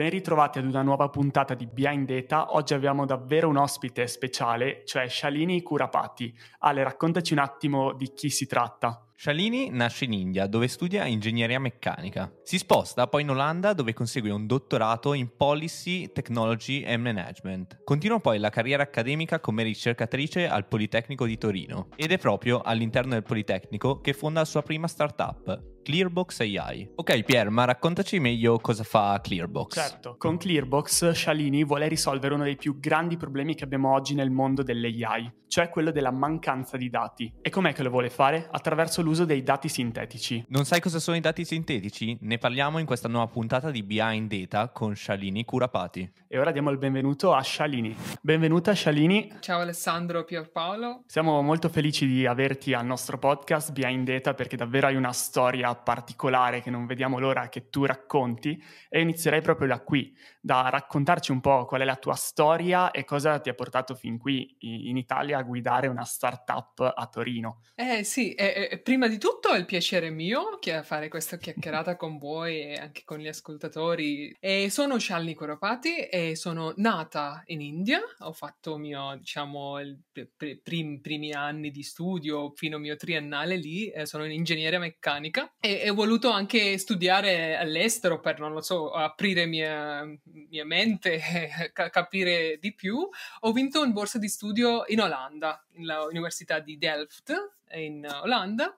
Ben ritrovati ad una nuova puntata di Behind Data. Oggi abbiamo davvero un ospite speciale, cioè Shalini Kurapati. Ale, raccontaci un attimo di chi si tratta. Shalini nasce in India dove studia ingegneria meccanica. Si sposta poi in Olanda dove consegue un dottorato in Policy, Technology and Management. Continua poi la carriera accademica come ricercatrice al Politecnico di Torino ed è proprio all'interno del Politecnico che fonda la sua prima startup, Clearbox AI. Ok Pier, ma raccontaci meglio cosa fa Clearbox. Certo, con Clearbox Shalini vuole risolvere uno dei più grandi problemi che abbiamo oggi nel mondo dell'AI, cioè quello della mancanza di dati. E com'è che lo vuole fare? Attraverso l'uso dei dati sintetici. Non sai cosa sono i dati sintetici? Ne parliamo in questa nuova puntata di Behind Data con Shalini Kurapati. E ora diamo il benvenuto a Shalini. Benvenuta Shalini. Ciao Alessandro Pierpaolo. Siamo molto felici di averti al nostro podcast Behind Data perché davvero hai una storia particolare che non vediamo l'ora che tu racconti e inizierei proprio da qui, da raccontarci un po' qual è la tua storia e cosa ti ha portato fin qui in Italia a guidare una startup a Torino. Eh sì, eh, prima di tutto è il piacere mio che fare questa chiacchierata con voi e anche con gli ascoltatori. E sono Shalini Koropati e sono nata in India, ho fatto mio, diciamo, i prim, primi anni di studio fino al mio triennale lì, eh, sono in ingegneria meccanica e ho voluto anche studiare all'estero per, non lo so, aprire mia, mia mente, capire di più. Ho vinto un borsa di studio in Olanda, all'Università di Delft in Olanda.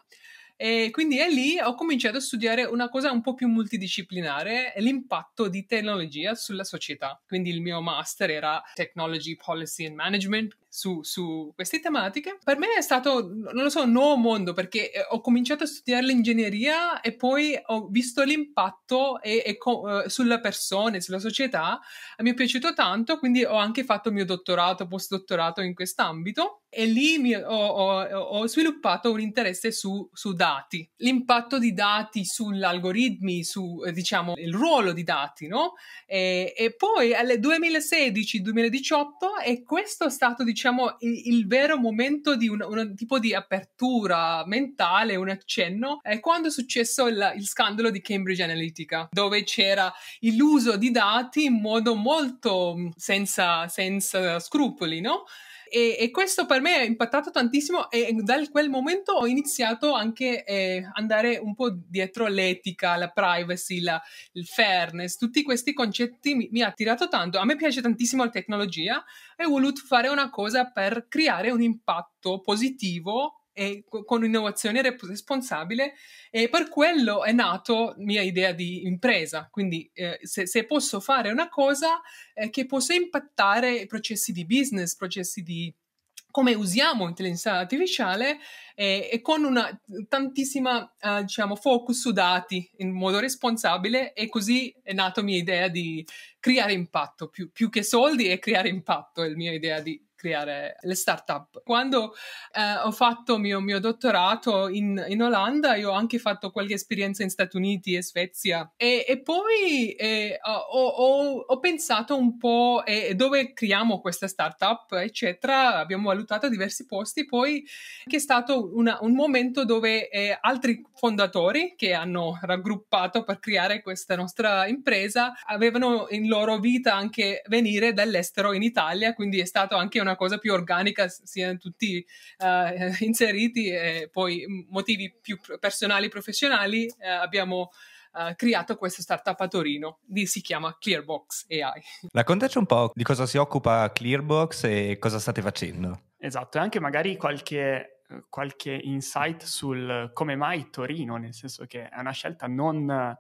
E quindi è lì ho cominciato a studiare una cosa un po' più multidisciplinare, l'impatto di tecnologia sulla società. Quindi il mio master era Technology Policy and Management, su, su, queste tematiche. Per me è stato, non lo so, un nuovo mondo perché eh, ho cominciato a studiare l'ingegneria e poi ho visto l'impatto e, e co- uh, sulle persone, sulla società. Mi è piaciuto tanto, quindi ho anche fatto il mio dottorato, postdottorato in quest'ambito e lì mi, ho, ho, ho, sviluppato un interesse su, su, dati, l'impatto di dati sugli algoritmi, su diciamo il ruolo di dati, no? E, e poi al 2016-2018 e questo è stato diciamo diciamo, il, il vero momento di un, un, tipo di apertura mentale, un accenno, è quando è successo il, il scandalo di Cambridge Analytica, dove c'era l'uso di dati in modo molto senza, senza scrupoli, no? E, e, questo per me ha impattato tantissimo e da quel momento ho iniziato anche eh, andare un po' dietro l'etica, la privacy, la, il fairness, tutti questi concetti mi, mi ha attirato tanto. A me piace tantissimo la tecnologia e ho voluto fare una cosa per creare un impatto positivo e con un'innovazione responsabile e per quello è nato mia idea di impresa. Quindi eh, se, se, posso fare una cosa eh, che possa impattare i processi di business processi di come usiamo l'intelligenza artificiale eh, e con una tantissima eh, diciamo focus su dati in modo responsabile e così è nata mia idea di creare impatto più, più che soldi e creare impatto è la mia idea di creare le start-up. Quando eh, ho fatto mio, mio, dottorato in, in, Olanda, io ho anche fatto qualche esperienza in Stati Uniti e Svezia e, e poi eh, ho, ho, ho, pensato un po' eh, dove creiamo questa start-up, eccetera. Abbiamo valutato diversi posti, poi che è stato una, un momento dove eh, altri fondatori che hanno raggruppato per creare questa nostra impresa avevano in loro vita anche venire dall'estero in Italia, quindi è stato anche una una cosa più organica, siano tutti uh, inseriti e poi motivi più personali e professionali uh, abbiamo Uh, creato questa startup a Torino, di, si chiama Clearbox AI. Raccontaci un po' di cosa si occupa Clearbox e cosa state facendo. Esatto, e anche magari qualche, qualche insight sul come mai Torino, nel senso che è una scelta non,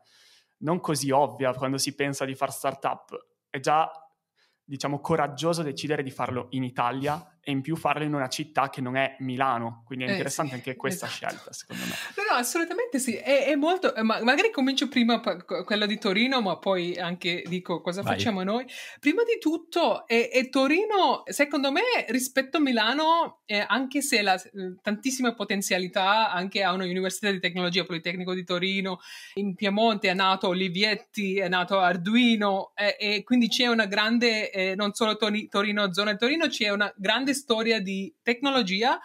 non così ovvia quando si pensa di fare startup. È già diciamo, coraggioso decidere di farlo in Italia e in più farlo in una città che non è Milano. Quindi è interessante eh, sì, anche questa esatto. scelta, secondo me. No, no, assolutamente sì. È, è molto. Eh, ma magari comincio prima quella di Torino, ma poi anche dico cosa Vai. facciamo noi. Prima di tutto, è, è Torino, secondo me, rispetto a Milano, anche se ha tantissime potenzialità, anche ha un'università di tecnologia, Politecnico di Torino, in Piemonte è nato Olivietti, è nato Arduino, e quindi c'è una grande, eh, non solo Torino, zona Torino, c'è una grande grande storia di tecnologia,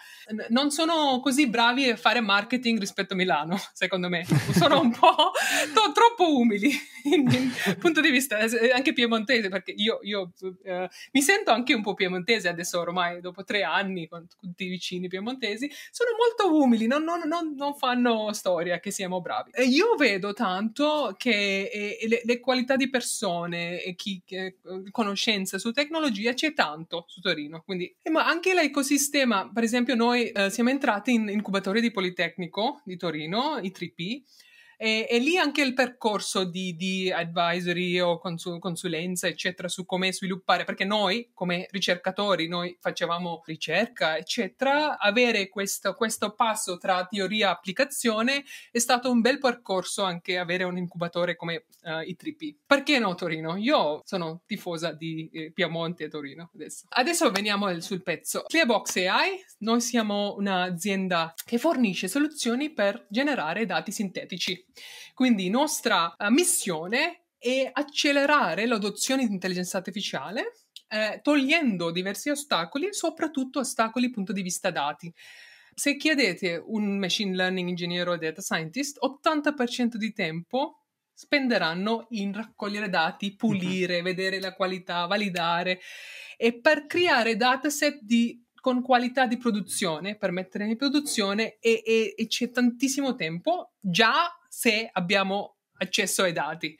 non sono così bravi a fare marketing rispetto a Milano, secondo me. Sono un po' to- troppo umili dal punto di vista eh, anche piemontese, perché io, io uh, mi sento anche un po' piemontese adesso ormai, dopo tre anni con tutti i vicini piemontesi, sono molto umili, non, non, non, non fanno storia che siamo bravi. E io vedo tanto che eh, le, le, qualità di persone e chi, eh, conoscenza su tecnologia c'è tanto su Torino, quindi eh, ma anche l'ecosistema, per esempio noi eh, siamo entrati in incubatori di Politecnico di Torino, i 3P, e, e, lì anche il percorso di, di advisory o consul, consulenza, eccetera, su come sviluppare, perché noi come ricercatori, noi facevamo ricerca, eccetera, avere questo, questo passo tra teoria e applicazione è stato un bel percorso anche avere un incubatore come uh, i 3P. Perché no Torino? Io sono tifosa di eh, Piemonte e Torino adesso. Adesso veniamo sul pezzo. Clearbox AI, noi siamo un'azienda che fornisce soluzioni per generare dati sintetici. Quindi nostra uh, missione è accelerare l'adozione di intelligenza artificiale eh, togliendo diversi ostacoli, soprattutto ostacoli punto di vista dati. Se chiedete un machine learning ingegnere o data scientist, 80% di tempo spenderanno in raccogliere dati, pulire, mm-hmm. vedere la qualità, validare e per creare dataset di, con qualità di produzione, per mettere in produzione e, e, e c'è tantissimo tempo già se abbiamo accesso ai dati.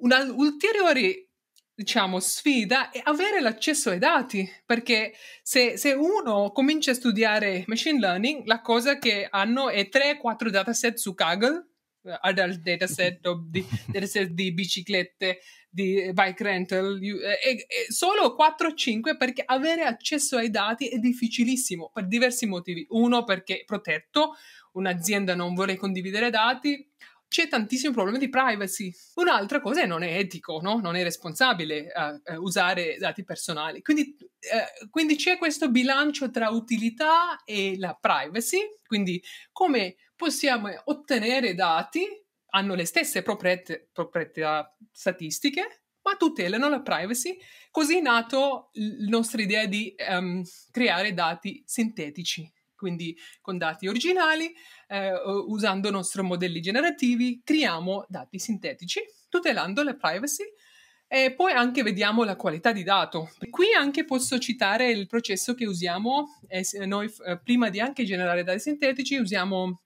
Una ulteriore diciamo, sfida è avere l'accesso ai dati, perché se, se, uno comincia a studiare machine learning, la cosa che hanno è 3-4 dataset su Kaggle, eh, adult dataset di, dataset di biciclette, di bike rental, eh, e, e solo 4-5 perché avere accesso ai dati è difficilissimo per diversi motivi. Uno perché è protetto, un'azienda non vuole condividere dati, c'è tantissimo problema di privacy. Un'altra cosa è non è etico, no? non è responsabile uh, uh, usare dati personali. Quindi, uh, quindi, c'è questo bilancio tra utilità e la privacy, quindi come possiamo ottenere dati, hanno le stesse proprietà, proprietà statistiche, ma tutelano la privacy. Così è nato la nostra idea di um, creare dati sintetici quindi con dati originali, eh, usando i nostri modelli generativi, creiamo dati sintetici, tutelando la privacy e poi anche vediamo la qualità di dato. Qui anche posso citare il processo che usiamo, eh, noi eh, prima di anche generare dati sintetici usiamo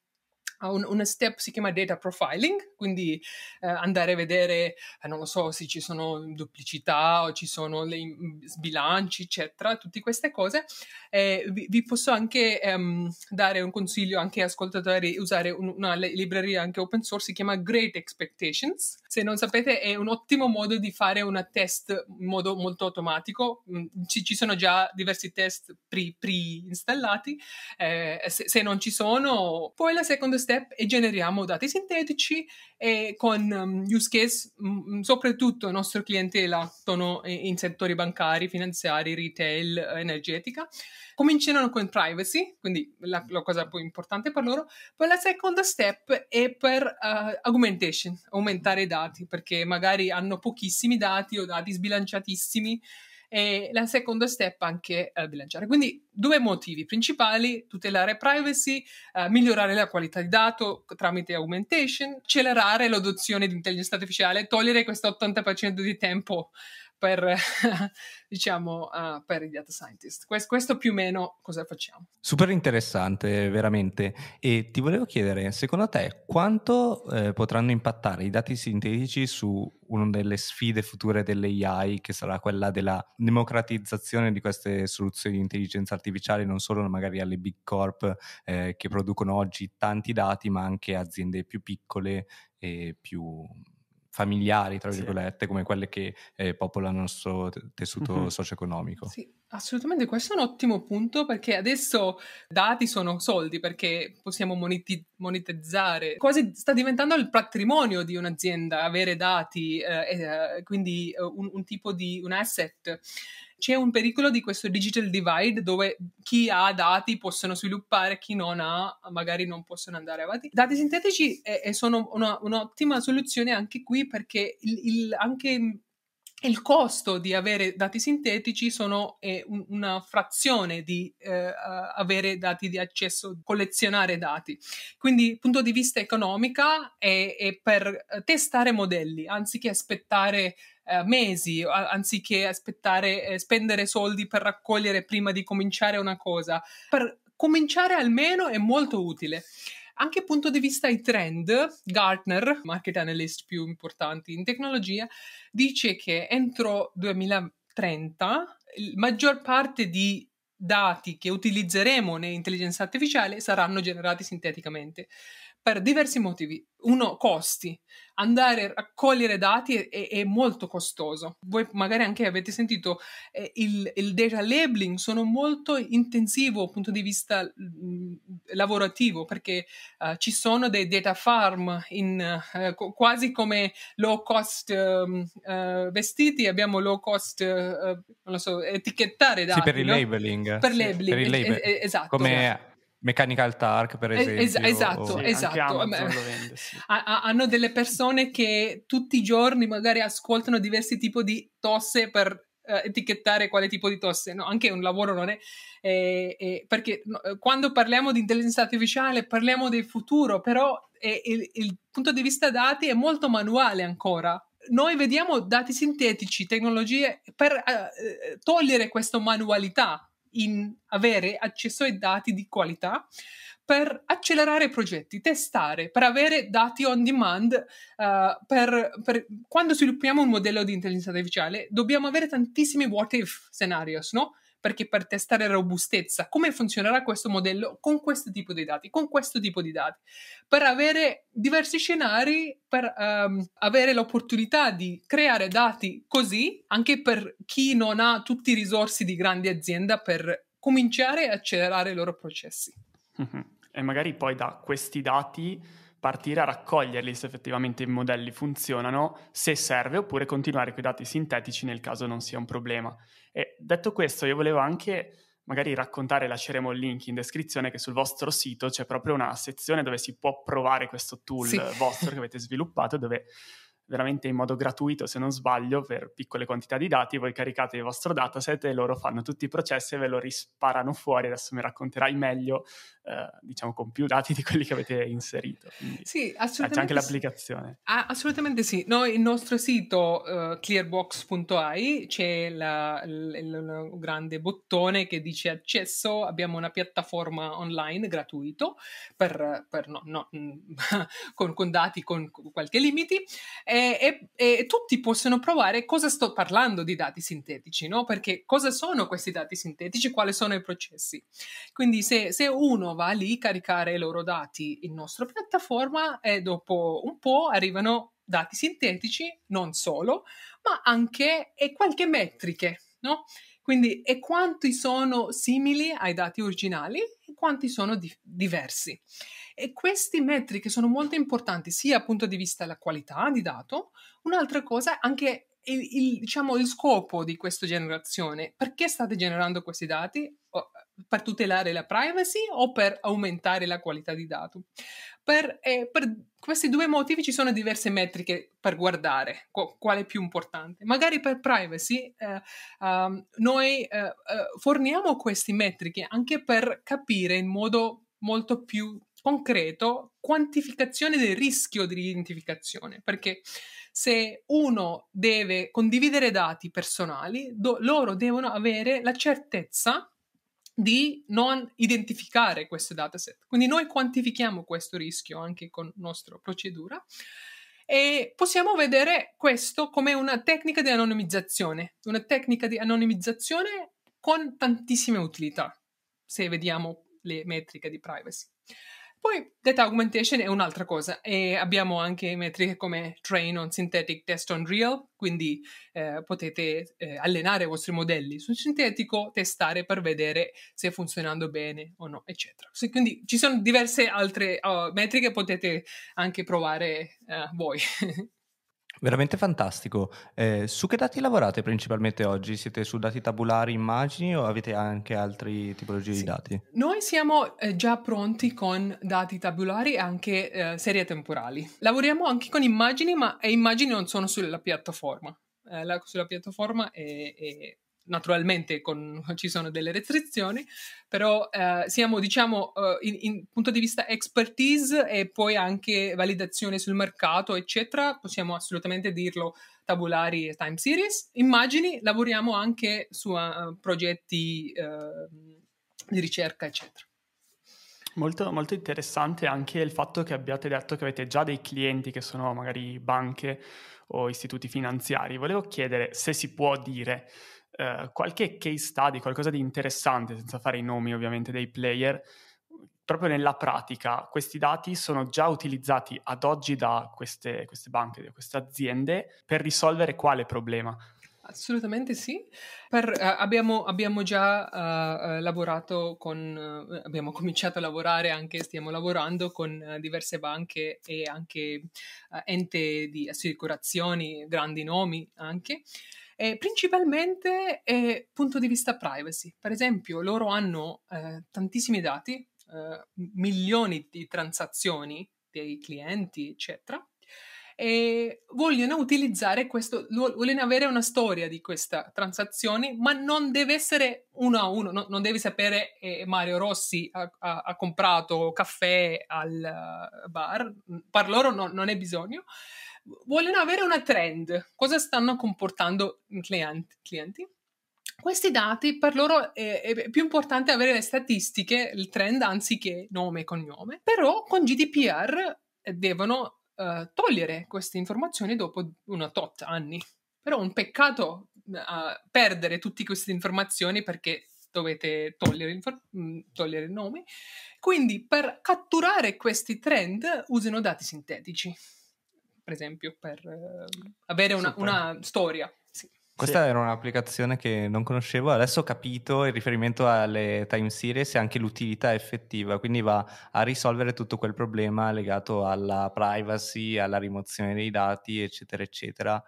un, una step si chiama data profiling, quindi eh, andare a vedere, eh, non lo so, se ci sono duplicità o ci sono le sbilanci, eccetera, tutte queste cose. Eh, vi, vi, posso anche ehm, dare un consiglio anche ascoltatori, usare un, una libreria anche open source, si chiama Great Expectations. Se non sapete è un ottimo modo di fare una test in modo molto automatico, mm, ci, ci sono già diversi test pre, pre-installati, eh, se, se non ci sono, poi la seconda step step e generiamo dati sintetici e con um, use case um, soprattutto il nostro clientela sono in settori bancari, finanziari, retail, energetica. Cominciano con privacy, quindi la, la, cosa più importante per loro. Poi la seconda step è per uh, augmentation, aumentare i dati, perché magari hanno pochissimi dati o dati sbilanciatissimi e la seconda step anche eh, bilanciare. Quindi due motivi principali, tutelare privacy, eh, migliorare la qualità di dato tramite augmentation, accelerare l'adozione di intelligenza artificiale, togliere questo 80% di tempo per, diciamo, uh, per i data scientist. Questo, questo, più o meno cosa facciamo. Super interessante, veramente. E ti volevo chiedere, secondo te, quanto eh, potranno impattare i dati sintetici su una delle sfide future dell'AI, che sarà quella della democratizzazione di queste soluzioni di intelligenza artificiale, non solo magari alle big corp eh, che producono oggi tanti dati, ma anche aziende più piccole e più familiari, tra virgolette, sì. come quelle che eh, popolano il nostro tessuto mm-hmm. socio-economico. Sì, assolutamente, questo è un ottimo punto perché adesso dati sono soldi perché possiamo moneti- monetizzare, quasi sta diventando il patrimonio di un'azienda avere dati, eh, eh, quindi eh, un, un tipo di un asset c'è un pericolo di questo digital divide dove chi ha dati possono sviluppare, chi non ha magari non possono andare avanti. Dati sintetici eh, sono una, un'ottima soluzione anche qui perché il, il, anche il costo di avere dati sintetici sono è un, una frazione di eh, avere dati di accesso, collezionare dati. Quindi, punto di vista economico, è, è per testare modelli, anziché aspettare eh, mesi, anziché aspettare eh, spendere soldi per raccogliere prima di cominciare una cosa. Per cominciare almeno è molto utile. Anche punto di vista i trend, Gartner, market analyst più importanti in tecnologia, dice che entro 2030 la maggior parte di dati che utilizzeremo nell'intelligenza artificiale saranno generati sinteticamente per diversi motivi. Uno, costi. Andare a raccogliere dati è, è molto costoso. Voi magari anche avete sentito eh, il, il, data labeling sono molto intensivo dal punto di vista mh, mm, lavorativo perché uh, ci sono dei data farm in, uh, co- quasi come low cost uh, vestiti abbiamo low cost non lo so etichettare dati sì, per il no? labeling per sì, labeling per il label. es- esatto come Mechanical Turk, per esempio. Es- esatto, o... sì, esatto. Vende, sì. hanno delle persone che tutti i giorni magari ascoltano diversi tipi di tosse per uh, etichettare quale tipo di tosse. No, anche un lavoro non è... Eh, eh, perché no, quando parliamo di intelligenza artificiale parliamo del futuro, però il, il punto di vista dati è molto manuale ancora noi vediamo dati sintetici, tecnologie per uh, togliere questa manualità in avere accesso ai dati di qualità per accelerare progetti, testare, per avere dati on demand. Uh, per, per, quando sviluppiamo un modello di intelligenza artificiale, dobbiamo avere tantissimi what if scenarios, no? Perché per testare robustezza, come funzionerà questo modello con questo tipo di dati, con questo tipo di dati, per avere diversi scenari, per um, avere l'opportunità di creare dati così, anche per chi non ha tutti i risorsi di grandi aziende per cominciare a accelerare i loro processi. E magari poi da questi dati partire a raccoglierli se effettivamente i modelli funzionano, se serve, oppure continuare con i dati sintetici nel caso non sia un problema. E detto questo, io volevo anche magari raccontare, lasceremo il link in descrizione, che sul vostro sito c'è proprio una sezione dove si può provare questo tool sì. vostro che avete sviluppato, dove veramente in modo gratuito, se non sbaglio, per piccole quantità di dati, voi caricate il vostro dataset e loro fanno tutti i processi e ve lo risparano fuori. Adesso mi racconterai meglio, eh, diciamo, con più dati di quelli che avete inserito. Quindi, sì, assolutamente. C'è anche l'applicazione. Ah, assolutamente sì. Noi, il nostro sito uh, clearbox.ai c'è la, il, il, il, grande bottone che dice accesso, abbiamo una piattaforma online gratuito per, per no, no, con, con, dati con, qualche limiti. E e, e, tutti possono provare cosa sto parlando di dati sintetici, no? Perché cosa sono questi dati sintetici, quali sono i processi. Quindi se, se uno va lì a caricare i loro dati in nostra piattaforma e dopo un po' arrivano dati sintetici, non solo, ma anche qualche metriche, no? Quindi e quanti sono simili ai dati originali e quanti sono di- diversi. E queste metriche sono molto importanti sia dal punto di vista della qualità di dato, un'altra cosa anche il, il, diciamo, il scopo di questa generazione. Perché state generando questi dati? Per tutelare la privacy o per aumentare la qualità di dato? Per, eh, per questi due motivi ci sono diverse metriche per guardare qu- quale è più importante. Magari per privacy eh, um, noi eh, eh forniamo queste metriche anche per capire in modo molto più concreto quantificazione del rischio di identificazione, perché se uno deve condividere dati personali, do, loro devono avere la certezza di non identificare questo dataset. Quindi noi quantifichiamo questo rischio anche con la nostra procedura e possiamo vedere questo come una tecnica di anonimizzazione, una tecnica di anonimizzazione con tantissime utilità, se vediamo le metriche di privacy. Poi data augmentation è un'altra cosa e abbiamo anche metriche come train on synthetic, test on real, quindi eh, potete eh, allenare i vostri modelli sul sintetico, testare per vedere se è funzionando bene o no, eccetera. quindi ci sono diverse altre uh, metriche, potete anche provare uh, voi. Veramente fantastico. Eh, su che dati lavorate principalmente oggi? Siete su dati tabulari, immagini o avete anche altre tipologie sì. di dati? Noi siamo eh, già pronti con dati tabulari e anche eh, serie temporali. Lavoriamo anche con immagini, ma le immagini non sono sulla piattaforma. eh, la, sulla piattaforma e, e naturalmente con, ci sono delle restrizioni, però eh, siamo diciamo uh, in, in, punto di vista expertise e poi anche validazione sul mercato eccetera, possiamo assolutamente dirlo tabulari e time series. Immagini, lavoriamo anche su uh, progetti uh, di ricerca eccetera. Molto, molto interessante anche il fatto che abbiate detto che avete già dei clienti che sono magari banche o istituti finanziari. Volevo chiedere se si può dire eh, qualche case study, qualcosa di interessante, senza fare i nomi ovviamente dei player, proprio nella pratica questi dati sono già utilizzati ad oggi da queste, queste banche, da queste aziende per risolvere quale problema? Assolutamente sì. Per, uh, abbiamo, abbiamo, già uh, lavorato con, uh, abbiamo cominciato a lavorare anche, stiamo lavorando con diverse banche e anche ente di assicurazioni, grandi nomi anche. E principalmente eh, punto di vista privacy. Per esempio, loro hanno tantissimi dati, milioni di transazioni dei clienti, eccetera e vogliono utilizzare questo, vogliono avere una storia di questa transazione, ma non deve essere uno a uno, no, non devi sapere eh, Mario Rossi ha, ha, ha, comprato caffè al bar, per loro no, non è bisogno. Vogliono avere una trend, cosa stanno comportando i clienti. clienti. Questi dati per loro è, è, più importante avere le statistiche, il trend anziché nome e cognome, però con GDPR devono uh, togliere queste informazioni dopo una tot anni. Però è un peccato uh, perdere tutte queste informazioni perché dovete togliere, mm, togliere i nomi. Quindi per catturare questi trend usano dati sintetici, per esempio, per uh, avere una, una storia. Questa sì. era un'applicazione che non conoscevo, adesso ho capito il riferimento alle time series e anche l'utilità effettiva, quindi va a risolvere tutto quel problema legato alla privacy, alla rimozione dei dati, eccetera, eccetera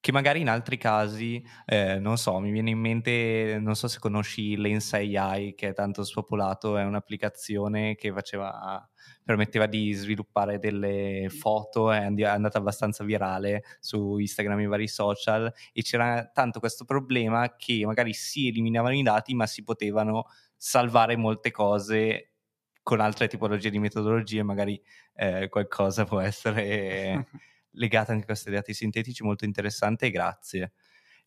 che magari in altri casi, eh, non so, mi viene in mente, non so se conosci Lens AI che è tanto spopolato, è un'applicazione che faceva, permetteva di sviluppare delle foto, è andata abbastanza virale su Instagram e vari social e c'era tanto questo problema che magari si eliminavano i dati ma si potevano salvare molte cose con altre tipologie di metodologie, magari eh, qualcosa può essere... legata anche a questi dati sintetici molto interessante e grazie.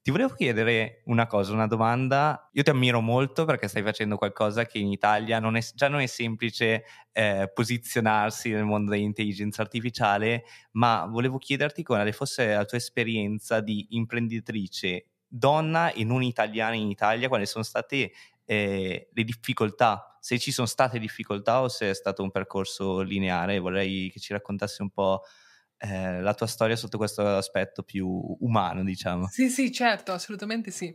Ti volevo chiedere una cosa, una domanda. Io ti ammiro molto perché stai facendo qualcosa che in Italia non è, già non è semplice eh, posizionarsi nel mondo dell'intelligenza artificiale, ma volevo chiederti quale fosse la tua esperienza di imprenditrice donna e non italiana in Italia, quali sono state eh, le difficoltà, se ci sono state difficoltà o se è stato un percorso lineare. Vorrei che ci raccontassi un po' eh, la tua storia sotto questo aspetto più umano, diciamo. Sì, sì, certo, assolutamente sì.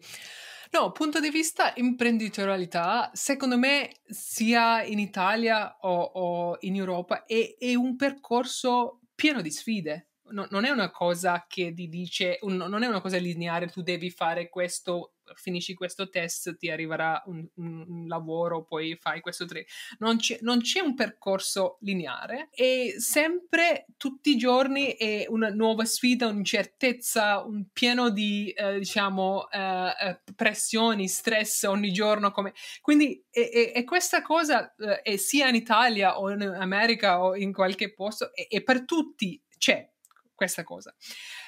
No, punto di vista imprenditorialità, secondo me sia in Italia o, o in Europa è, è, un percorso pieno di sfide. No, non è una cosa che ti dice, un, non è una cosa lineare, tu devi fare questo finisci questo test, ti arriverà un, un lavoro, poi fai questo tre. Non c'è, non c'è, un percorso lineare e sempre, tutti i giorni, è una nuova sfida, un'incertezza, un pieno di, eh, diciamo, eh, eh pressioni, stress ogni giorno. Come... Quindi e, e, questa cosa eh, è sia in Italia o in America o in qualche posto, e per tutti c'è questa cosa.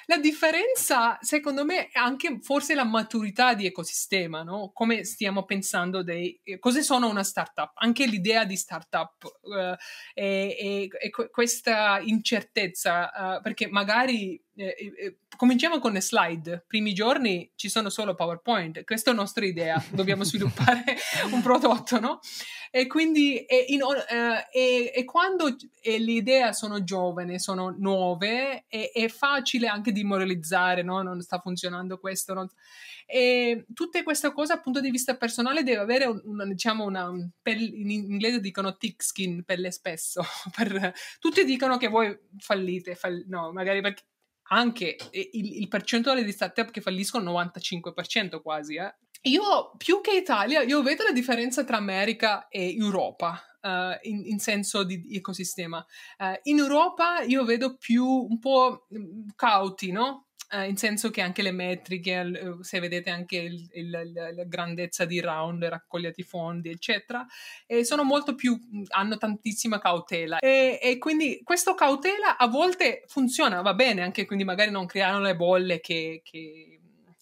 La differenza, secondo me, è anche forse la maturità di ecosistema, no? Come stiamo pensando dei... Eh, cosa sono una startup? Anche l'idea di startup uh, e, e, e, questa incertezza, uh, perché magari eh, eh, cominciamo con le slide. Primi giorni ci sono solo PowerPoint. Questa è la nostra idea. Dobbiamo sviluppare un prodotto, no? E quindi, e, in, eh, e quando le idee sono giovani, sono nuove, è, è facile anche dimoralizzare, no? Non sta funzionando questo. Non... E tutte queste cose, dal punto di vista personale, deve avere una, diciamo, una. Per, in inglese dicono thick skin, pelle spesso. per, tutti dicono che voi fallite, fall, no, magari perché anche il, il percentuale di startup che falliscono è il 95% quasi. Eh. Io più che Italia, io vedo la differenza tra America e Europa. Uh, in, in, senso di, ecosistema. Uh, in Europa io vedo più un po' cauti, no? Uh, in senso che anche le metriche, se vedete anche il, il, la grandezza di round, raccogliati fondi, eccetera, e sono molto più, hanno tantissima cautela. E, e, quindi questa cautela a volte funziona, va bene, anche quindi magari non creano le bolle che, che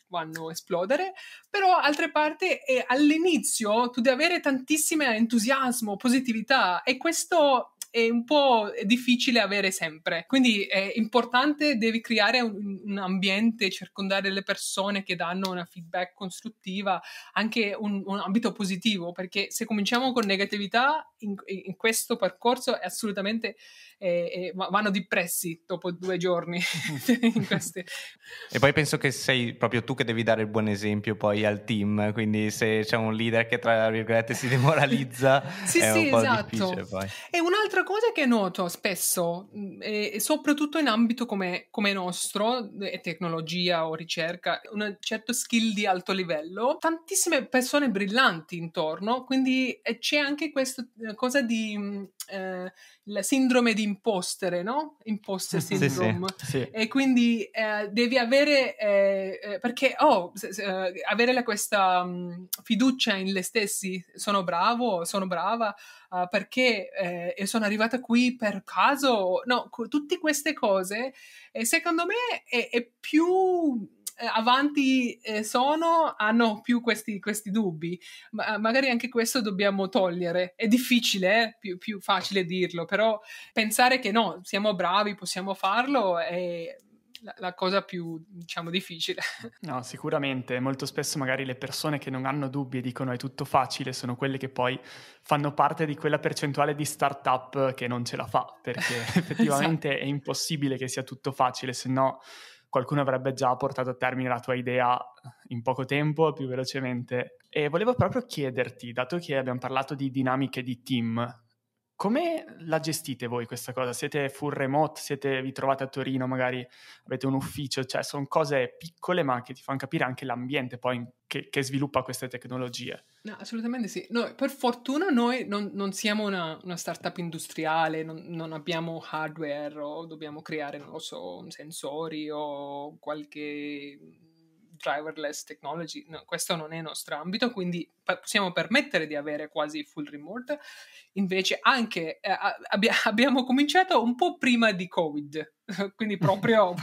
vanno a esplodere, però altre parti eh, all'inizio tu devi avere tantissimo entusiasmo, positività e questo è un po' difficile avere sempre. Quindi è importante, devi creare un, un ambiente, circondare le persone che danno una feedback costruttiva, anche un, un ambito positivo, perché se cominciamo con negatività in, in questo percorso è assolutamente eh, eh, vanno depressi dopo due giorni. e poi penso che sei proprio tu che devi dare il buon esempio poi al team, quindi se c'è un leader che tra virgolette si demoralizza sì, è sì, un po' esatto. difficile poi. E un'altra cosa che noto spesso, mm, e soprattutto in ambito come, come nostro, eh, tecnologia o ricerca, un certo skill di alto livello, tantissime persone brillanti intorno, quindi c'è anche questa eh, cosa di mm, eh, la sindrome di impostere, no? Imposter syndrome. Sì, sì, sì. E quindi eh, devi avere, eh, eh perché, oh, se, se, eh, avere questa um, fiducia in le stessi, sono bravo, sono brava, uh, perché eh, sono arrivata qui per caso, no, tutte queste cose, secondo me è, è più eh, avanti eh, sono hanno più questi, questi dubbi. Ma, eh, magari anche questo dobbiamo togliere. È difficile, eh? più, più facile dirlo, però pensare che no, siamo bravi, possiamo farlo è la, la, cosa più, diciamo, difficile. No, sicuramente. Molto spesso magari le persone che non hanno dubbi e dicono è tutto facile sono quelle che poi fanno parte di quella percentuale di startup che non ce la fa, perché effettivamente esatto. è impossibile che sia tutto facile, se no qualcuno avrebbe già portato a termine la tua idea in poco tempo, più velocemente. E volevo proprio chiederti, dato che abbiamo parlato di dinamiche di team, come la gestite voi questa cosa? Siete full remote? Siete, vi trovate a Torino, magari avete un ufficio? Cioè, sono cose piccole ma che ti fanno capire anche l'ambiente poi che, che sviluppa queste tecnologie. No, assolutamente sì. Noi, per fortuna noi non, non siamo una, una, startup industriale, non, non, abbiamo hardware o dobbiamo creare, non lo so, sensori o qualche driverless technology, no, questo non è il nostro ambito, quindi possiamo permettere di avere quasi full remote. Invece anche eh, abbia, abbiamo cominciato un po' prima di Covid, quindi proprio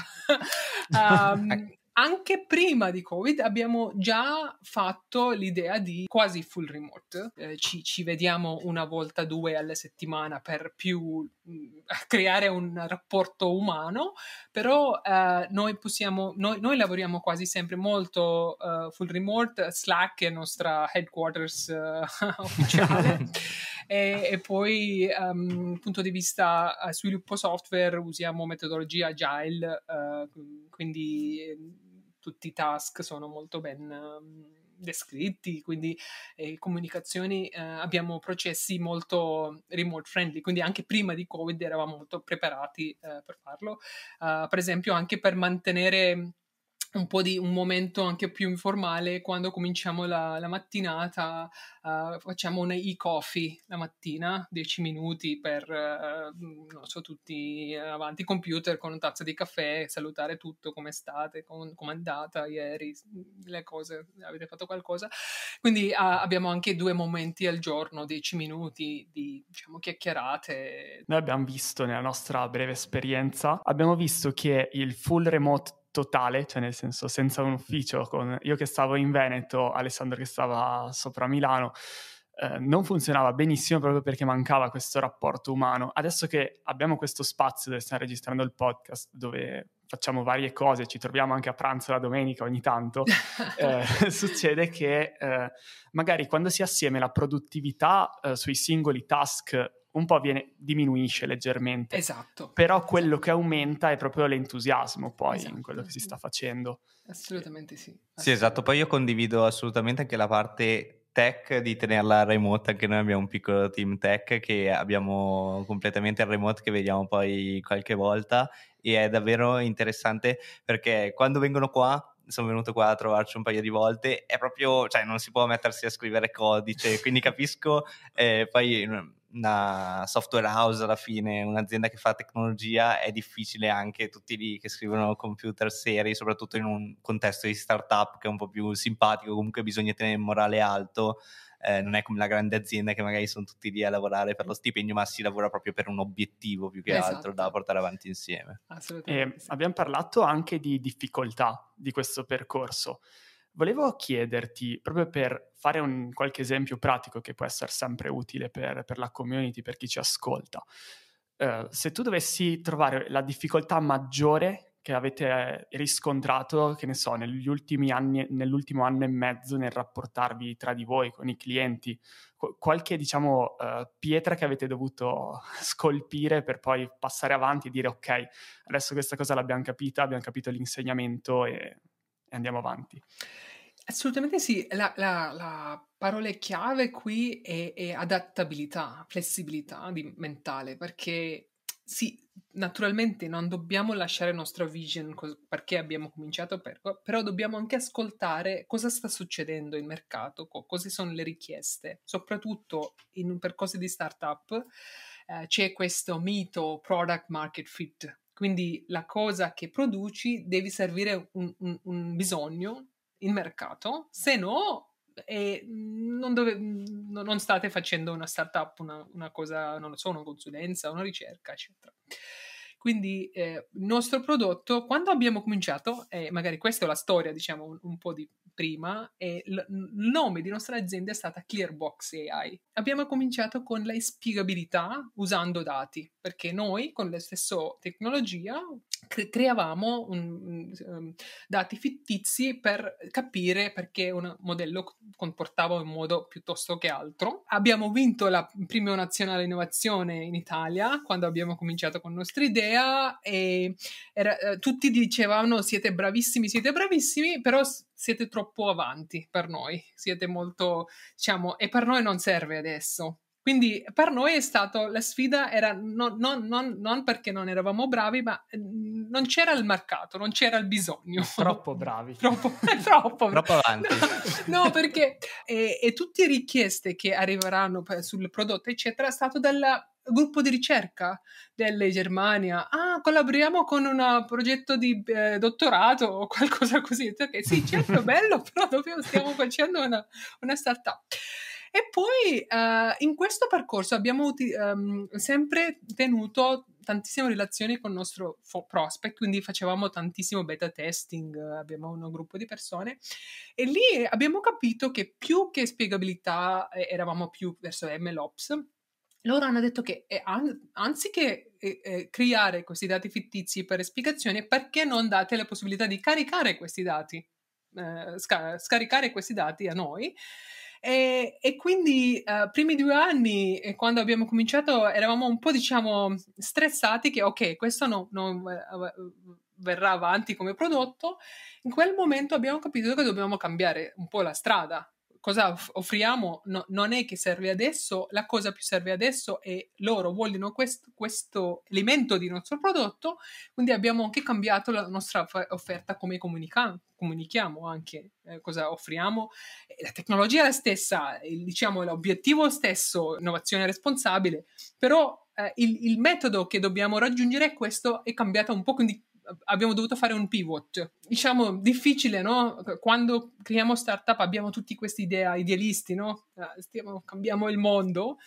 um, anche prima di Covid abbiamo già fatto l'idea di quasi full remote. Eh, ci, ci, vediamo una volta, due alla settimana per più creare un rapporto umano, però eh, noi possiamo, noi, noi, lavoriamo quasi sempre molto uh, full remote. Slack è la nostra headquarters uh, ufficiale. e, e, poi um, punto di vista uh, sviluppo software usiamo metodologia agile, quindi tutti i task sono molto ben um, descritti, quindi eh, comunicazioni, eh, abbiamo processi molto remote friendly, quindi anche prima di Covid eravamo molto preparati eh, per farlo, uh, per esempio anche per mantenere un po' di un momento anche più informale quando cominciamo la, la mattinata uh, facciamo un e-coffee la mattina 10 minuti per uh, non so tutti avanti computer con un tazza di caffè salutare tutto come state come è andata ieri le cose avete fatto qualcosa? Quindi uh, abbiamo anche due momenti al giorno 10 minuti di diciamo chiacchierate. Noi abbiamo visto nella nostra breve esperienza abbiamo visto che il full remote totale, cioè nel senso senza un ufficio, con io che stavo in Veneto, Alessandro che stava sopra Milano, eh, non funzionava benissimo proprio perché mancava questo rapporto umano. Adesso che abbiamo questo spazio dove stiamo registrando il podcast, dove facciamo varie cose, ci troviamo anche a pranzo la domenica ogni tanto, eh, succede che eh, magari quando si assieme la produttività eh, sui singoli task un po' viene, diminuisce leggermente. Esatto. Però esatto. quello che aumenta è proprio l'entusiasmo poi esatto. in quello che si sta facendo. Assolutamente sì. Assolutamente. Sì, esatto. Poi io condivido assolutamente anche la parte tech di tenerla remote, anche noi abbiamo un piccolo team tech che abbiamo completamente il remote che vediamo poi qualche volta e è davvero interessante perché quando vengono qua sono venuto qua a trovarci un paio di volte, è proprio, cioè non si può mettersi a scrivere codice, quindi capisco, eh, poi una software house alla fine, un'azienda che fa tecnologia, è difficile anche tutti lì che scrivono computer seri, soprattutto in un contesto di startup che è un po' più simpatico, comunque bisogna tenere il morale alto. Eh, non è come la grande azienda che magari sono tutti lì a lavorare per lo stipendio, ma si lavora proprio per un obiettivo più che esatto. altro da portare avanti insieme. Assolutamente. Sì. Abbiamo parlato anche di difficoltà di questo percorso. Volevo chiederti, proprio per fare un, qualche esempio pratico che può essere sempre utile per, per la community, per chi ci ascolta, uh, se tu dovessi trovare la difficoltà maggiore che avete riscontrato, che ne so, negli ultimi anni, nell'ultimo anno e mezzo nel rapportarvi tra di voi con i clienti, qualche, diciamo, uh, pietra che avete dovuto scolpire per poi passare avanti e dire ok, adesso questa cosa l'abbiamo capita, abbiamo capito l'insegnamento e andiamo avanti. Assolutamente sì, la, la, la parola chiave qui è, è adattabilità, flessibilità mentale, perché sì, naturalmente non dobbiamo lasciare il nostro vision cos- perché abbiamo cominciato, per, però dobbiamo anche ascoltare cosa sta succedendo in mercato, co- cosa sono le richieste, soprattutto in un percorso di startup eh, c'è questo mito product market fit, quindi la cosa che produci devi servire un, un, un bisogno in mercato, se no eh, non, dove, non, state facendo una startup, una, una cosa, non lo so, una consulenza, una ricerca, eccetera. Quindi eh, il nostro prodotto, quando abbiamo cominciato, e eh, magari questa è la storia, diciamo, un, un po' di prima, e il, il nome di nostra azienda è stata Clearbox AI. Abbiamo cominciato con la spiegabilità usando dati, perché noi con la stessa tecnologia creavamo un, um, dati fittizi per capire perché un modello comportava in modo piuttosto che altro. Abbiamo vinto la prima nazionale innovazione in Italia quando abbiamo cominciato con la nostra idea e era, eh, tutti dicevano siete bravissimi, siete bravissimi, però siete troppo avanti per noi, siete molto, diciamo, e per noi non serve adesso. Quindi per noi è stato, la sfida era non, non, non, non, perché non eravamo bravi, ma mm, non c'era il mercato, non c'era il bisogno. Troppo bravi. troppo, troppo, troppo avanti. No, no perché e, e, tutte le richieste che arriveranno sul prodotto, eccetera, è stato dal gruppo di ricerca della Germania. Ah, collaboriamo con un progetto di eh, dottorato o qualcosa così. Okay, sì, certo, bello, però dobbiamo, stiamo facendo una, una startup. E poi uh, in questo percorso abbiamo uti- um, sempre tenuto tantissime relazioni con il nostro fo- prospect, quindi facevamo tantissimo beta testing, abbiamo un gruppo di persone e lì abbiamo capito che più che spiegabilità eh, eravamo più verso MLOps, loro hanno detto che eh, an- anziché eh, eh, creare questi dati fittizi per spiegazioni, perché non date la possibilità di caricare questi dati, eh, sca- scaricare questi dati a noi e, e quindi, uh, primi due anni, quando abbiamo cominciato, eravamo un po', diciamo, stressati che, ok, questo no, non verrà avanti come prodotto. In quel momento abbiamo capito che dobbiamo cambiare un po' la strada cosa offriamo no, non è che serve adesso, la cosa più serve adesso è loro vogliono quest, questo elemento di nostro prodotto, quindi abbiamo anche cambiato la nostra offerta come comunica- comunichiamo anche eh, cosa offriamo. La tecnologia è la stessa, il, diciamo l'obiettivo stesso, innovazione responsabile, però eh, il, il, metodo che dobbiamo raggiungere è questo, è cambiato un po', quindi abbiamo dovuto fare un pivot. Diciamo difficile, no? Quando creiamo startup abbiamo tutti questi idea, idealisti, no? Eh, stiamo, cambiamo il mondo.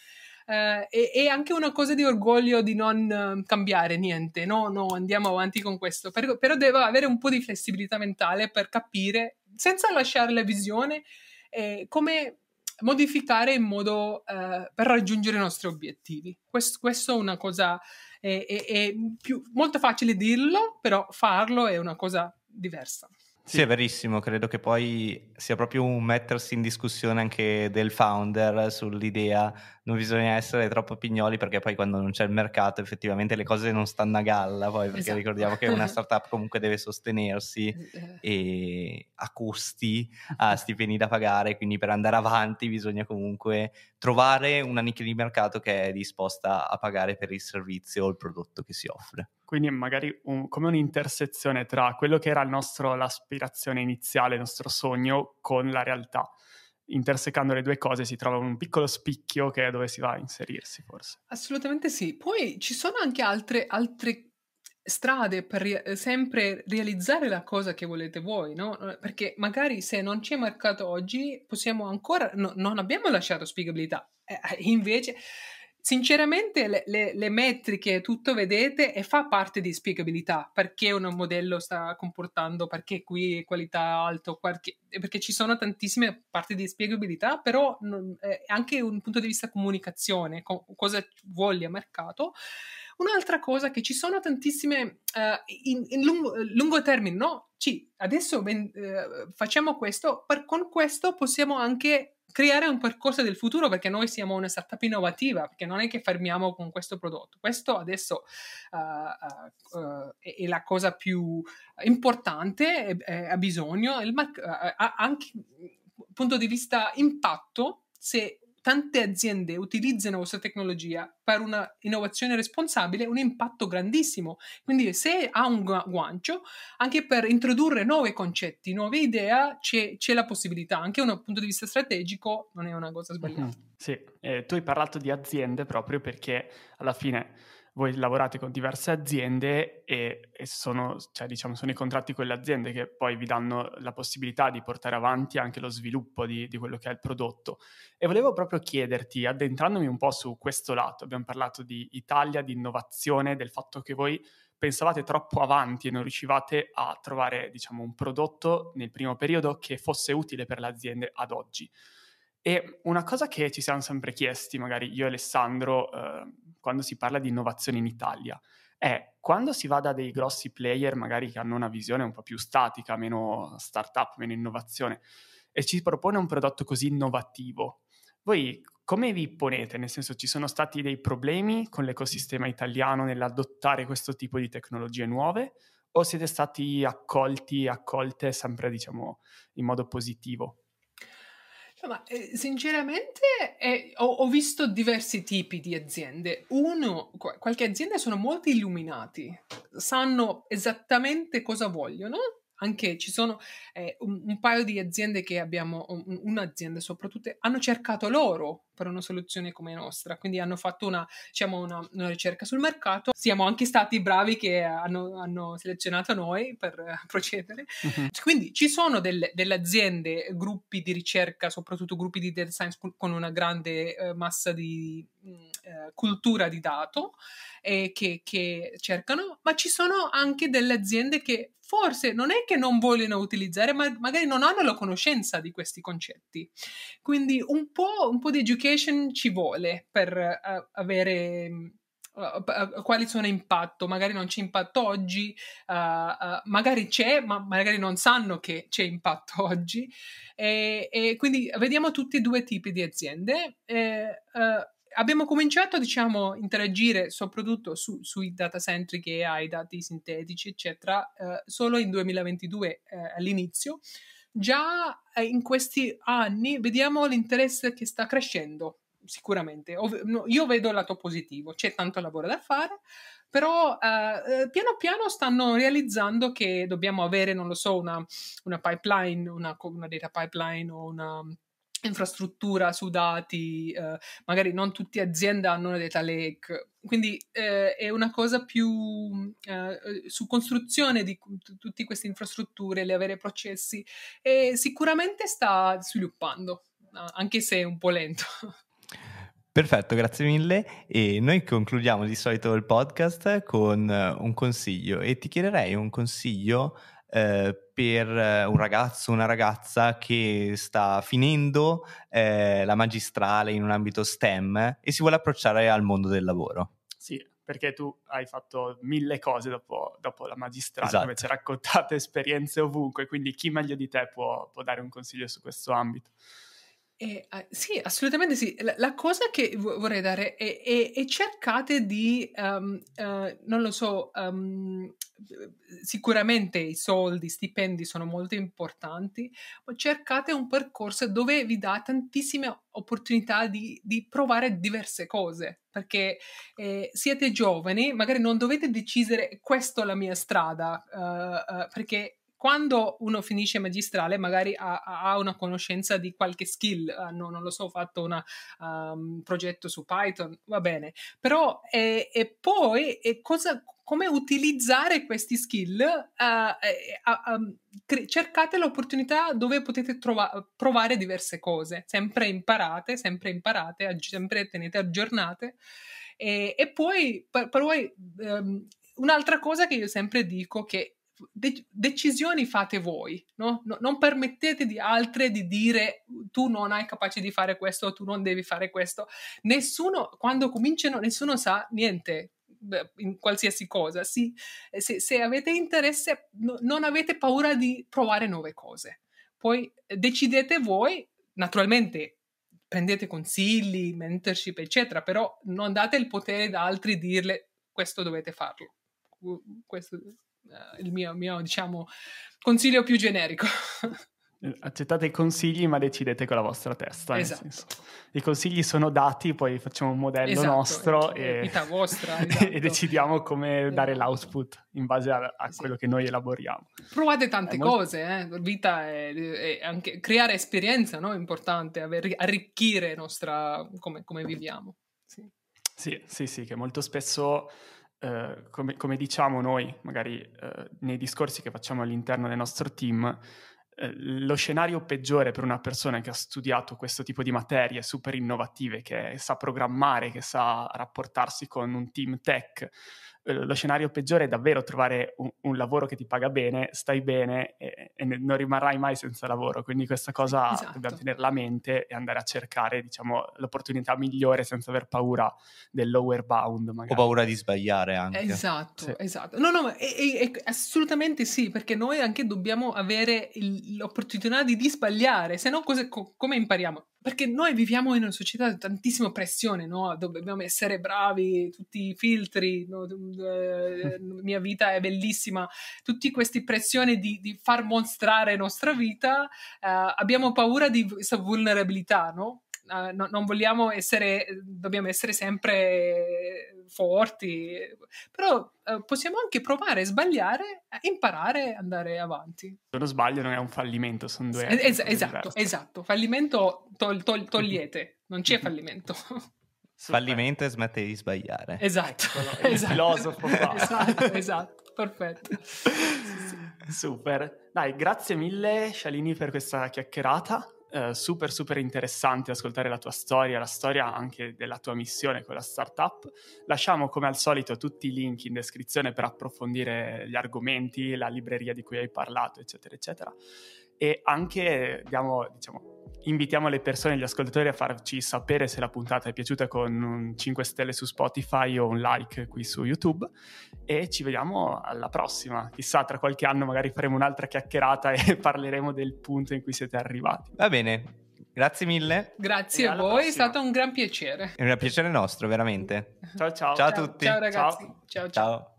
Eh, e, e, anche una cosa di orgoglio di non uh, cambiare niente, no? No, andiamo avanti con questo. Per, però devo avere un po' di flessibilità mentale per capire, senza lasciare la visione, eh, come modificare in modo uh, per raggiungere i nostri obiettivi. Questo, questo è una cosa è, è, è più, molto facile dirlo, però farlo è una cosa diversa. Sì, è verissimo, credo che poi sia proprio un mettersi in discussione anche del founder sull'idea, non bisogna essere troppo pignoli perché poi quando non c'è il mercato effettivamente le cose non stanno a galla, poi perché esatto. ricordiamo che una startup comunque deve sostenersi e ha costi, ha stipendi da pagare, quindi per andare avanti bisogna comunque trovare una nicchia di mercato che è disposta a pagare per il servizio o il prodotto che si offre. Quindi magari un, come un'intersezione tra quello che era il nostro, l'aspirazione iniziale, il nostro sogno, con la realtà. intersecando le due cose si trova un piccolo spicchio che è dove si va a inserirsi forse. Assolutamente sì. Poi ci sono anche altre, altre strade per ri- sempre realizzare la cosa che volete voi, no? Perché magari se non c'è mercato oggi possiamo ancora, no, non abbiamo lasciato spiegabilità, eh, invece Sinceramente le, le, le, metriche, tutto vedete e fa parte di spiegabilità, perché un modello sta comportando, perché qui qualità alto, perché, perché ci sono tantissime parti di spiegabilità, però non, eh, anche un punto di vista comunicazione, co- cosa voglia mercato. Un'altra cosa che ci sono tantissime uh, in, in lungo, lungo, termine, no? Sì, adesso uh, facciamo questo, per, con questo possiamo anche creare un percorso del futuro perché noi siamo una startup innovativa, perché non è che fermiamo con questo prodotto. Questo adesso uh, uh, uh, è, è, la cosa più importante, ha bisogno, il mar- anche punto di vista impatto, se tante aziende utilizzano questa tecnologia per una innovazione responsabile, un impatto grandissimo. Quindi se ha un guancio, anche per introdurre nuovi concetti, nuove idee, c'è, c'è la possibilità. Anche da un punto di vista strategico non è una cosa sbagliata. Mm-hmm. Sì, eh, tu hai parlato di aziende proprio perché alla fine voi lavorate con diverse aziende e, e sono, cioè, diciamo, sono, i contratti con le aziende che poi vi danno la possibilità di portare avanti anche lo sviluppo di, di, quello che è il prodotto. E volevo proprio chiederti, addentrandomi un po' su questo lato, abbiamo parlato di Italia, di innovazione, del fatto che voi pensavate troppo avanti e non riuscivate a trovare, diciamo, un prodotto nel primo periodo che fosse utile per le aziende ad oggi. E una cosa che ci siamo sempre chiesti, magari io e Alessandro, eh, quando si parla di innovazione in Italia, è quando si va da dei grossi player, magari che hanno una visione un po' più statica, meno startup, meno innovazione, e ci propone un prodotto così innovativo, voi come vi ponete? Nel senso, ci sono stati dei problemi con l'ecosistema italiano nell'adottare questo tipo di tecnologie nuove? O siete stati accolti, accolte sempre, diciamo, in modo positivo? Ma eh, sinceramente eh, ho, ho, visto diversi tipi di aziende. Uno, qualche azienda sono molto illuminati, sanno esattamente cosa vogliono anche ci sono eh, un, un, paio di aziende che abbiamo, un, un'azienda soprattutto, hanno cercato loro per una soluzione come nostra, quindi hanno fatto una, diciamo una, una ricerca sul mercato. Siamo anche stati bravi che hanno, hanno selezionato noi per uh, procedere. Uh-huh. Quindi ci sono delle, delle, aziende, gruppi di ricerca, soprattutto gruppi di data science con una grande uh, massa di uh, cultura di dato eh, che, che cercano, ma ci sono anche delle aziende che forse non è che non vogliono utilizzare, ma magari non hanno la conoscenza di questi concetti. Quindi un po', un po di education ci vuole per uh, avere uh, quali sono impatto. Magari non c'è impatto oggi, uh, magari c'è, ma magari non sanno che c'è impatto oggi. E, e quindi vediamo tutti e due tipi di aziende. E, abbiamo cominciato diciamo, a interagire soprattutto su, sui data centric AI, dati sintetici, eccetera, eh, solo in 2022 eh, all'inizio. Già eh, in questi anni vediamo l'interesse che sta crescendo, sicuramente. Ov- no, io vedo il lato positivo, c'è tanto lavoro da fare, però eh, eh, piano piano stanno realizzando che dobbiamo avere, non lo so, una, una pipeline, una, una data pipeline o una infrastruttura su dati, eh, magari non tutte aziende hanno una data lake, quindi eh, è una cosa più eh, su costruzione di t- tutte queste infrastrutture, le avere processi e sicuramente sta sviluppando, anche se è un po' lento. Perfetto, grazie mille. E noi concludiamo di solito il podcast con un consiglio e ti chiederei un consiglio eh, per eh, un ragazzo, una ragazza che sta finendo eh, la magistrale in un ambito STEM e si vuole approcciare al mondo del lavoro. Sì, perché tu hai fatto mille cose dopo, dopo la magistrale, esatto. invece raccontate esperienze ovunque, quindi chi meglio di te può, può dare un consiglio su questo ambito? Eh, eh, sì, assolutamente sì. La, la cosa che vorrei dare è, è, è cercate di, um, uh, non lo so, um, sicuramente i soldi, i stipendi sono molto importanti, ma cercate un percorso dove vi dà tantissime opportunità di, di provare diverse cose, perché eh, siete giovani, magari non dovete decidere questa è la mia strada, uh, uh, perché quando uno finisce magistrale magari ha, ha una conoscenza di qualche skill, hanno, non lo so, fatto un um, progetto su Python, va bene, però e, e poi e cosa, come utilizzare questi skill, uh, uh, uh, cre- cercate l'opportunità dove potete trova- provare diverse cose, sempre imparate, sempre imparate, aggi- sempre tenete aggiornate. E, e poi, per, per voi, um, un'altra cosa che io sempre dico che de- decisioni fate voi, no? no? Non permettete di altre di dire tu non hai capace di fare questo, tu non devi fare questo. Nessuno, quando cominciano, nessuno sa niente in qualsiasi cosa. Sì, se, se, avete interesse, no, non avete paura di provare nuove cose. Poi decidete voi, naturalmente prendete consigli, mentorship, eccetera, però non date il potere ad altri di dirle questo dovete farlo. Questo il mio, mio, diciamo, consiglio più generico. Eh, accettate i consigli, ma decidete con la vostra testa. Esatto. I consigli sono dati, poi facciamo un modello esatto, nostro e, e, vostra, esatto. e, decidiamo come dare esatto. l'output in base a, a sì. quello che noi elaboriamo. Provate tante molto... cose, eh? vita è, è, anche creare esperienza, no? È importante, arricchire nostra, come, come viviamo. Sì. sì, sì, sì, che molto spesso eh, come, come, diciamo noi, magari eh, nei discorsi che facciamo all'interno del nostro team, eh, lo scenario peggiore per una persona che ha studiato questo tipo di materie super innovative, che sa programmare, che sa rapportarsi con un team tech, lo scenario peggiore è davvero trovare un, un, lavoro che ti paga bene, stai bene e, e, non rimarrai mai senza lavoro. Quindi questa cosa esatto. dobbiamo tenerla a mente e andare a cercare, diciamo, l'opportunità migliore senza aver paura del lower bound. Magari. O paura di sbagliare anche. Esatto, sì. esatto. No, no, e, e, assolutamente sì, perché noi anche dobbiamo avere il, l'opportunità di, di sbagliare, se no come impariamo? Perché noi viviamo in una società di tantissima pressione, no? Dobbiamo essere bravi, tutti i filtri, no? eh, mia vita è bellissima, tutte queste pressioni di, di far mostrare la nostra vita, eh, abbiamo paura di questa vulnerabilità, no? Uh, no, non vogliamo essere, dobbiamo essere sempre forti, però uh, possiamo anche provare, sbagliare, imparare, andare avanti. Se non sbaglio non è un fallimento, sono due... Es- esatto, esatto, fallimento tol- tol- togliete, non c'è fallimento. Fallimento e smette di sbagliare. Esatto, Eccolo, esatto. filosofo fa. esatto, esatto, perfetto. Super. Dai, grazie mille Scialini per questa chiacchierata. Uh, super super interessante ascoltare la tua storia, la storia anche della tua missione con la startup. Lasciamo come al solito tutti i link in descrizione per approfondire gli argomenti, la libreria di cui hai parlato, eccetera, eccetera. E anche diamo, diciamo, invitiamo le persone, gli ascoltatori a farci sapere se la puntata è piaciuta con un 5 stelle su Spotify o un like qui su YouTube e ci vediamo alla prossima. Chissà, tra qualche anno magari faremo un'altra chiacchierata e parleremo del punto in cui siete arrivati. Va bene. Grazie mille. Grazie e a voi, prossima. è stato un gran piacere. È un piacere nostro, veramente. Ciao ciao. Ciao a tutti. Ciao ragazzi. ciao. ciao. ciao.